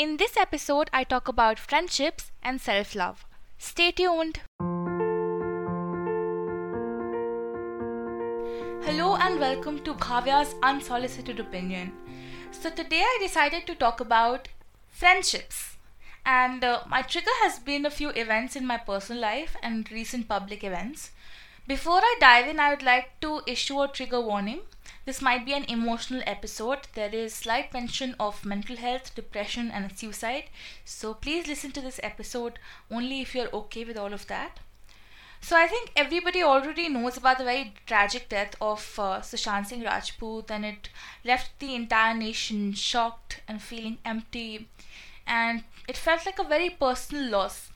In this episode, I talk about friendships and self love. Stay tuned. Hello and welcome to Bhavya's Unsolicited Opinion. So, today I decided to talk about friendships. And uh, my trigger has been a few events in my personal life and recent public events. Before I dive in, I would like to issue a trigger warning. This might be an emotional episode. There is slight mention of mental health, depression, and suicide. So please listen to this episode only if you're okay with all of that. So I think everybody already knows about the very tragic death of uh, Sushant Singh Rajput, and it left the entire nation shocked and feeling empty, and it felt like a very personal loss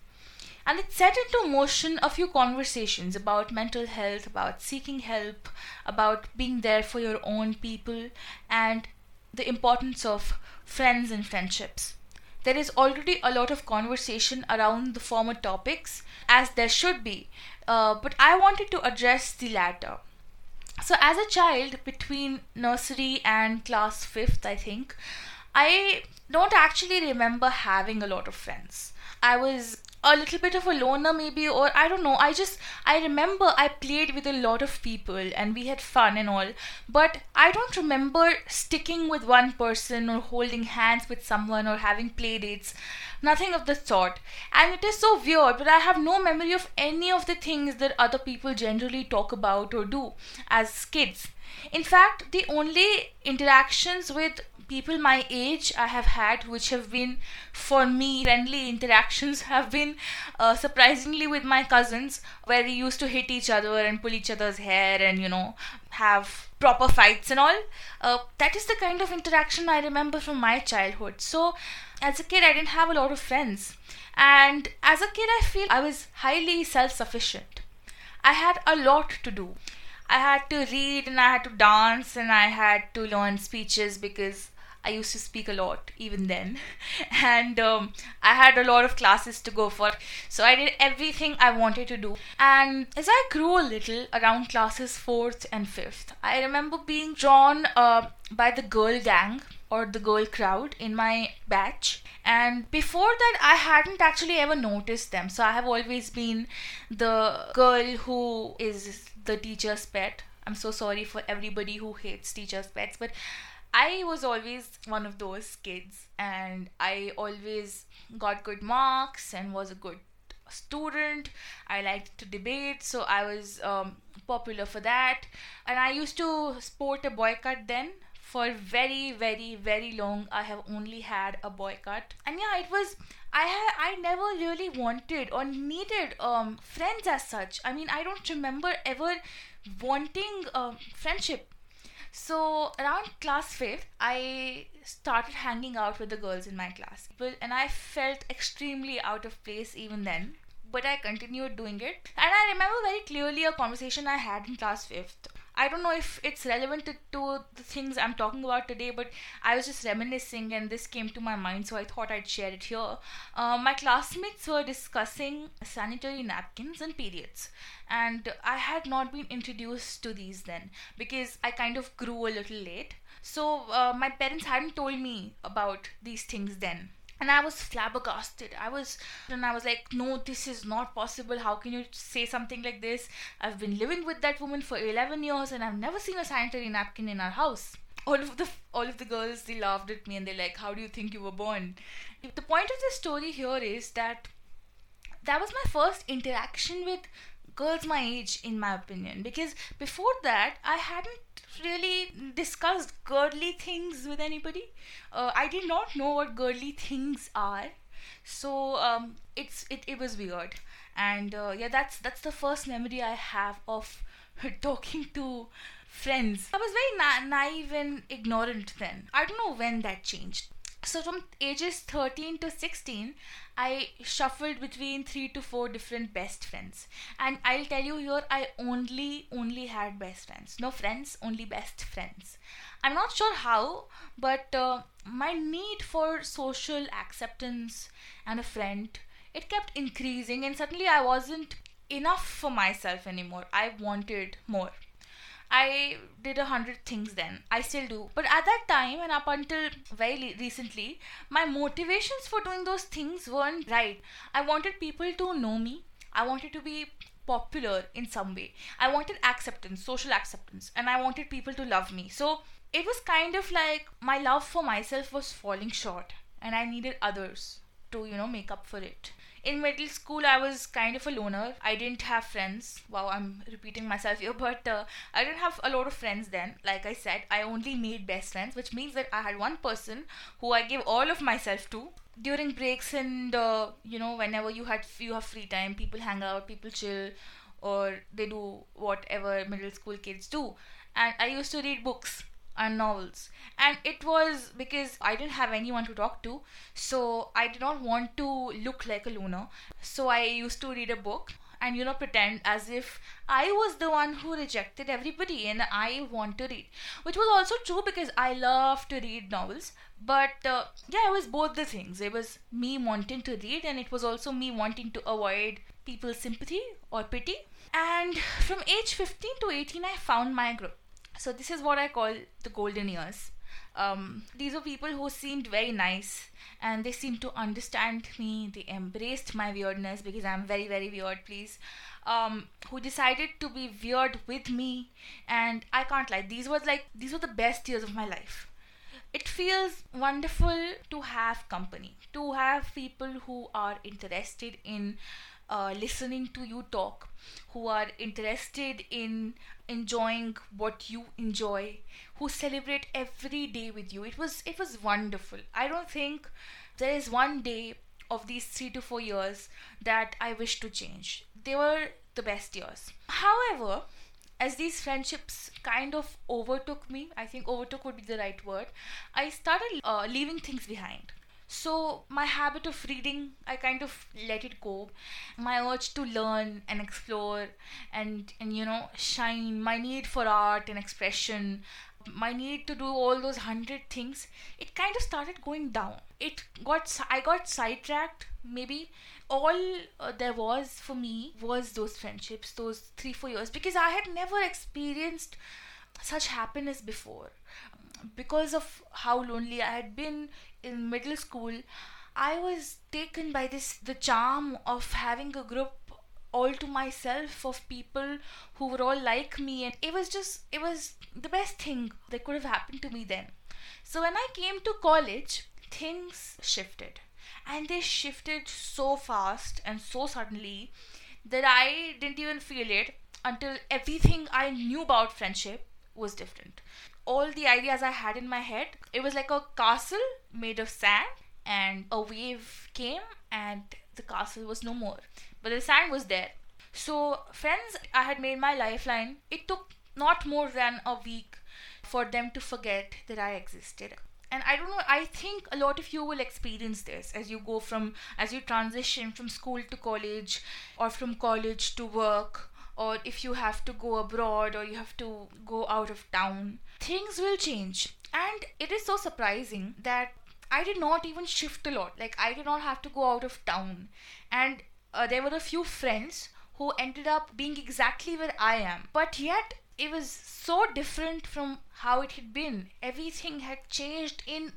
and it set into motion a few conversations about mental health, about seeking help, about being there for your own people, and the importance of friends and friendships. There is already a lot of conversation around the former topics, as there should be, uh, but I wanted to address the latter. So, as a child between nursery and class 5th, I think, I don't actually remember having a lot of friends. I was a little bit of a loner maybe or i don't know. I just i remember i played with a lot of people and we had fun and all but i don't remember sticking with one person or holding hands with someone or having play dates nothing of the sort. And it is so weird but i have no memory of any of the things that other people generally talk about or do as kids. In fact the only interactions with people my age I have had, which have been for me friendly interactions, have been uh, surprisingly with my cousins, where we used to hit each other and pull each other's hair and you know have proper fights and all. Uh, that is the kind of interaction I remember from my childhood. So, as a kid, I didn't have a lot of friends, and as a kid, I feel I was highly self sufficient. I had a lot to do. I had to read and I had to dance and I had to learn speeches because I used to speak a lot even then, and um, I had a lot of classes to go for. So I did everything I wanted to do. And as I grew a little around classes fourth and fifth, I remember being drawn uh, by the girl gang or the girl crowd in my batch. And before that, I hadn't actually ever noticed them. So I have always been the girl who is the teacher's pet. I'm so sorry for everybody who hates teacher's pets, but I was always one of those kids, and I always got good marks and was a good student. I liked to debate, so I was um, popular for that. And I used to sport a boycott then. For very, very, very long, I have only had a boycott, and yeah, it was. I ha- I never really wanted or needed um friends as such. I mean, I don't remember ever wanting um, friendship so around class fifth, I started hanging out with the girls in my class, and I felt extremely out of place even then. But I continued doing it, and I remember very clearly a conversation I had in class fifth I don't know if it's relevant to, to, the things I'm talking about today, but I was just reminiscing and this came to my mind, so I thought I'd share it here. Uh, my classmates were discussing sanitary napkins and periods, and I had not been introduced to these then because I kind of grew a little late. So uh, my parents hadn't told me about these things then and i was flabbergasted. I was and i was like no this is not possible. How can you say something like this? I've been living with that woman for 11 years and i've never seen a sanitary napkin in our house. All of the all of the girls they laughed at me and they're like how do you think you were born? The point of this story here is that that was my first interaction with girls my age in my opinion. Because before that i hadn't really discussed girly things with anybody. Uh, i did not know what girly things are. So um, it's it, it was weird. And uh, yeah that's that's the first memory i have of talking to friends. I was very na- naive and ignorant then. I don't know when that changed so from ages 13 to 16 i shuffled between 3 to 4 different best friends. And i'll tell you here i only only had best friends. No friends only best friends. I'm not sure how but uh, my need for social acceptance and a friend it kept increasing and suddenly i wasn't enough for myself anymore. I wanted more I did a hundred things then. I still do. But at that time and up until very recently, my motivations for doing those things weren't right. I wanted people to know me. I wanted to be popular in some way. I wanted acceptance, social acceptance, and I wanted people to love me. So it was kind of like my love for myself was falling short, and I needed others to, you know, make up for it. In middle school, I was kind of a loner. I didn't have friends. Wow, I'm repeating myself here, but uh, I didn't have a lot of friends then. Like I said, I only made best friends, which means that I had one person who I gave all of myself to. During breaks and uh, you know, whenever you had you have free time, people hang out, people chill, or they do whatever middle school kids do. And I used to read books and novels. And it was because i didn't have anyone to talk to so i did not want to look like a loner. So i used to read a book and you know pretend as if i was the one who rejected everybody and i want to read. Which was also true because i love to read novels but uh, yeah it was both the things. It was me wanting to read and it was also me wanting to avoid people's sympathy or pity. And from age 15 to 18 i found my group so this is what I call the golden years. Um, these were people who seemed very nice and they seemed to understand me. They embraced my weirdness because I'm very, very weird, please. Um, who decided to be weird with me, and I can't lie, these were like these were the best years of my life. It feels wonderful to have company, to have people who are interested in uh, listening to you talk, who are interested in enjoying what you enjoy, who celebrate every day with you. It was it was wonderful. I don't think there is one day of these three to four years that I wish to change. They were the best years. However, as these friendships kind of overtook me, I think overtook would be the right word, I started uh, leaving things behind. So, my habit of reading, I kind of let it go. My urge to learn and explore and, and you know, shine, my need for art and expression, my need to do all those hundred things, it kind of started going down. It got, I got sidetracked, maybe. All uh, there was for me was those friendships, those three, four years, because I had never experienced such happiness before because of how lonely I had been in middle school, I was taken by this the charm of having a group all to myself of people who were all like me and it was just it was the best thing that could have happened to me then. So when I came to college, things shifted. And they shifted so fast and so suddenly that I didn't even feel it until everything I knew about friendship was different all the ideas I had in my head. It was like a castle made of sand, and a wave came, and the castle was no more. But the sand was there. So, friends, I had made my lifeline. It took not more than a week for them to forget that I existed. And I don't know, I think a lot of you will experience this as you go from, as you transition from school to college or from college to work or if you have to go abroad or you have to go out of town, things will change. And it is so surprising that I did not even shift a lot. Like, I did not have to go out of town. And uh, there were a few friends who ended up being exactly where I am. But yet, it was so different from how it had been. Everything had changed in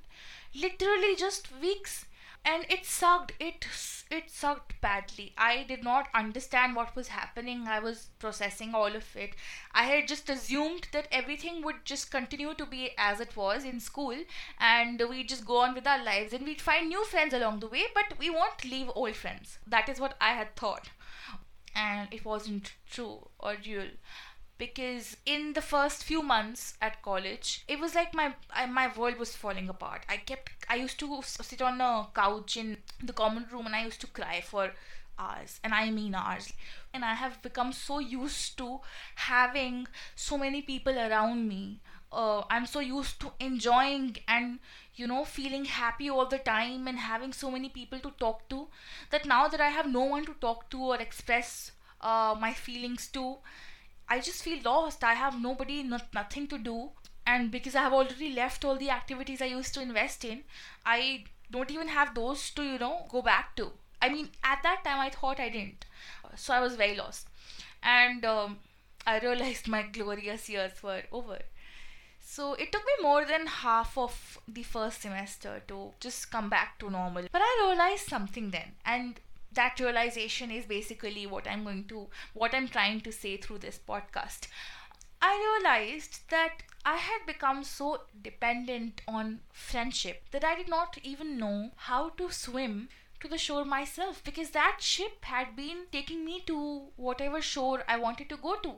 literally just weeks and it sucked. It it sucked badly. I did not understand what was happening. I was processing all of it. I had just assumed that everything would just continue to be as it was in school and we'd just go on with our lives and we'd find new friends along the way but we won't leave old friends. That is what i had thought. And it wasn't true or real because in the first few months at college it was like my I, my world was falling apart. I kept i used to sit on a couch in the common room and i used to cry for hours and i mean hours. And i have become so used to having so many people around me. Uh, i'm so used to enjoying and you know feeling happy all the time and having so many people to talk to that now that i have no one to talk to or express uh, my feelings to I just feel lost. I have nobody, not, nothing to do. And because I have already left all the activities I used to invest in, I don't even have those to, you know, go back to. I mean, at that time, I thought I didn't. So I was very lost. And um, I realized my glorious years were over. So it took me more than half of the first semester to just come back to normal. But I realized something then, and that realization is basically what I'm going to, what I'm trying to say through this podcast. I realized that I had become so dependent on friendship that I did not even know how to swim to the shore myself because that ship had been taking me to whatever shore I wanted to go to.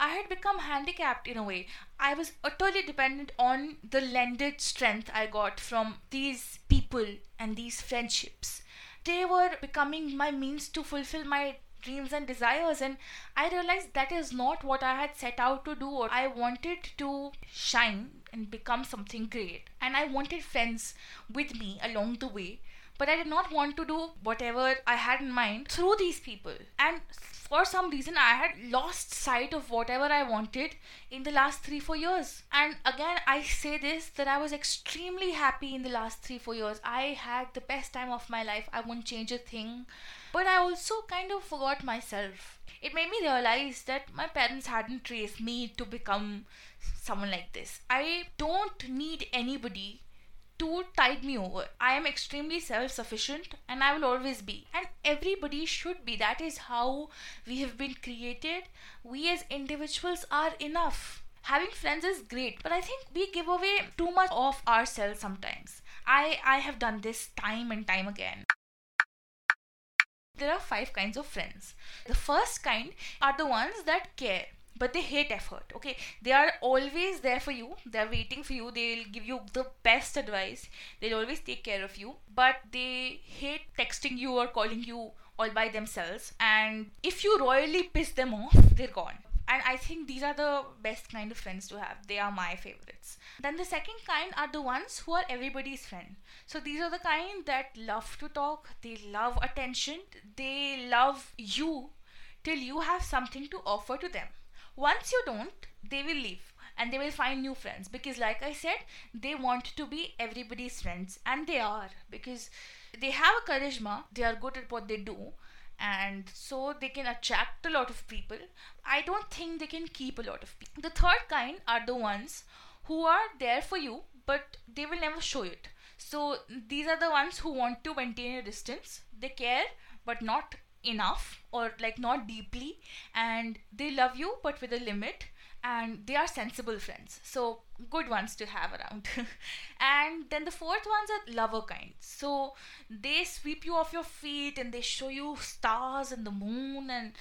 I had become handicapped in a way. I was utterly dependent on the lended strength I got from these people and these friendships. They were becoming my means to fulfill my dreams and desires. And i realized that is not what i had set out to do. Or i wanted to shine and become something great. And i wanted friends with me along the way but I did not want to do whatever I had in mind through these people. And for some reason, I had lost sight of whatever I wanted in the last three, four years. And again, I say this that I was extremely happy in the last three, four years. I had the best time of my life. I won't change a thing. But I also kind of forgot myself. It made me realize that my parents hadn't raised me to become someone like this. I don't need anybody to tide me over. I am extremely self sufficient and I will always be. And everybody should be. That is how we have been created. We as individuals are enough. Having friends is great, but I think we give away too much of ourselves sometimes. I, I have done this time and time again. There are five kinds of friends. The first kind are the ones that care but they hate effort okay? They are always there for you. They're waiting for you. They'll give you the best advice. They'll always take care of you. But they hate texting you or calling you all by themselves. And if you royally piss them off they're gone. And i think these are the best kind of friends to have. They are my favorites. Then the second kind are the ones who are everybody's friend. So these are the kind that love to talk. They love attention. They love you till you have something to offer to them once you don't, they will leave and they will find new friends because, like I said, they want to be everybody's friends and they are because they have a charisma, they are good at what they do, and so they can attract a lot of people. I don't think they can keep a lot of people. The third kind are the ones who are there for you but they will never show it. So these are the ones who want to maintain a distance. They care but not enough or like not deeply and they love you but with a limit and they are sensible friends. So good ones to have around. And then the fourth ones are lover kind. So they sweep you off your feet and they show you stars and the moon and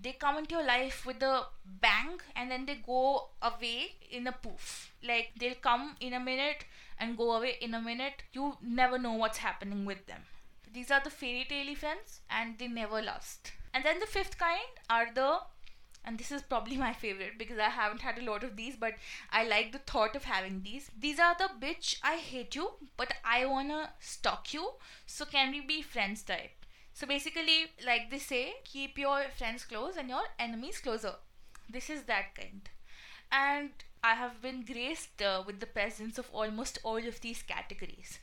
they come into your life with a bang and then they go away in a poof. Like they'll come in a minute and go away in a minute. You never know what's happening with them these are the fairy tale friends and they never last. And then the fifth kind are the and this is probably my favorite because I haven't had a lot of these, but I like the thought of having these. These are the bitch, I hate you, but I wanna stalk you, so can we be friends type? So basically, like they say, keep your friends close and your enemies closer. This is that kind. And I have been graced uh, with the presence of almost all of these categories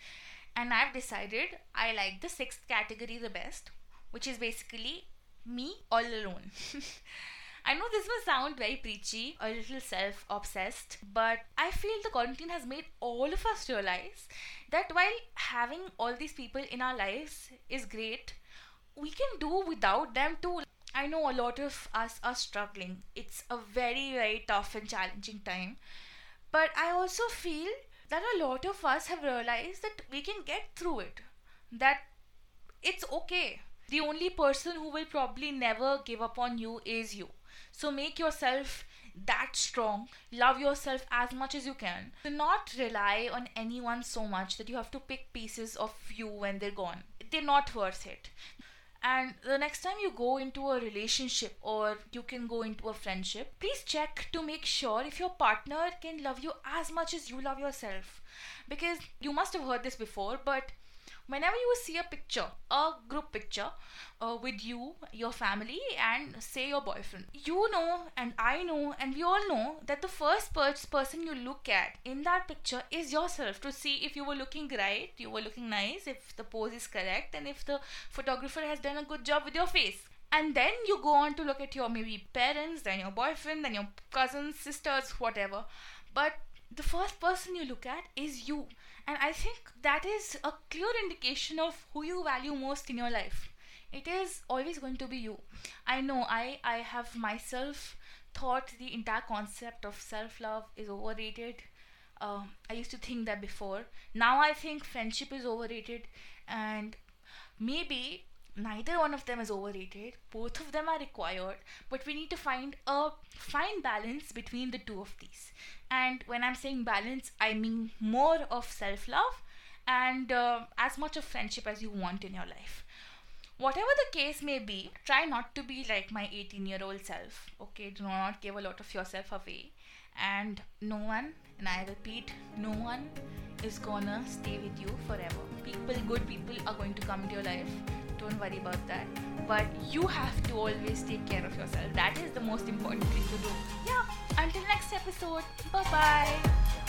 and I've decided I like the sixth category the best, which is basically me all alone. I know this will sound very preachy, a little self obsessed, but I feel the quarantine has made all of us realize that while having all these people in our lives is great, we can do without them too. I know a lot of us are struggling. It's a very, very tough and challenging time. But I also feel that a lot of us have realized that we can get through it. That it's okay. The only person who will probably never give up on you is you. So make yourself that strong. Love yourself as much as you can. Do not rely on anyone so much that you have to pick pieces of you when they're gone. They're not worth it. And the next time you go into a relationship or you can go into a friendship, please check to make sure if your partner can love you as much as you love yourself. Because you must have heard this before, but whenever you see a picture, a group picture uh, with you, your family, and say your boyfriend, you know, and I know, and we all know that the first person you look at in that picture is yourself. To see if you were looking right, you were looking nice, if the pose is correct, and if the photographer has done a good job with your face. and then you go on to look at your maybe parents then your boyfriend then your cousins sisters whatever. But the first person you look at is you and i think that is a clear indication of who you value most in your life. It is always going to be you. I know i i have myself thought the entire concept of self love is overrated. Uh, I used to think that before. Now I think friendship is overrated, and maybe neither one of them is overrated. Both of them are required. But we need to find a fine balance between the two of these. And when i'm saying balance i mean more of self-love and uh, as much of friendship as you want in your life. Whatever the case may be try not to be like my 18 year old self okay? Do not give a lot of yourself away. And no one and i repeat no one is gonna stay with you forever. People good people are going to come into your life don't worry about that. But you have to always take care of yourself. That is the most important thing to do. Yeah. Until next episode. Bye bye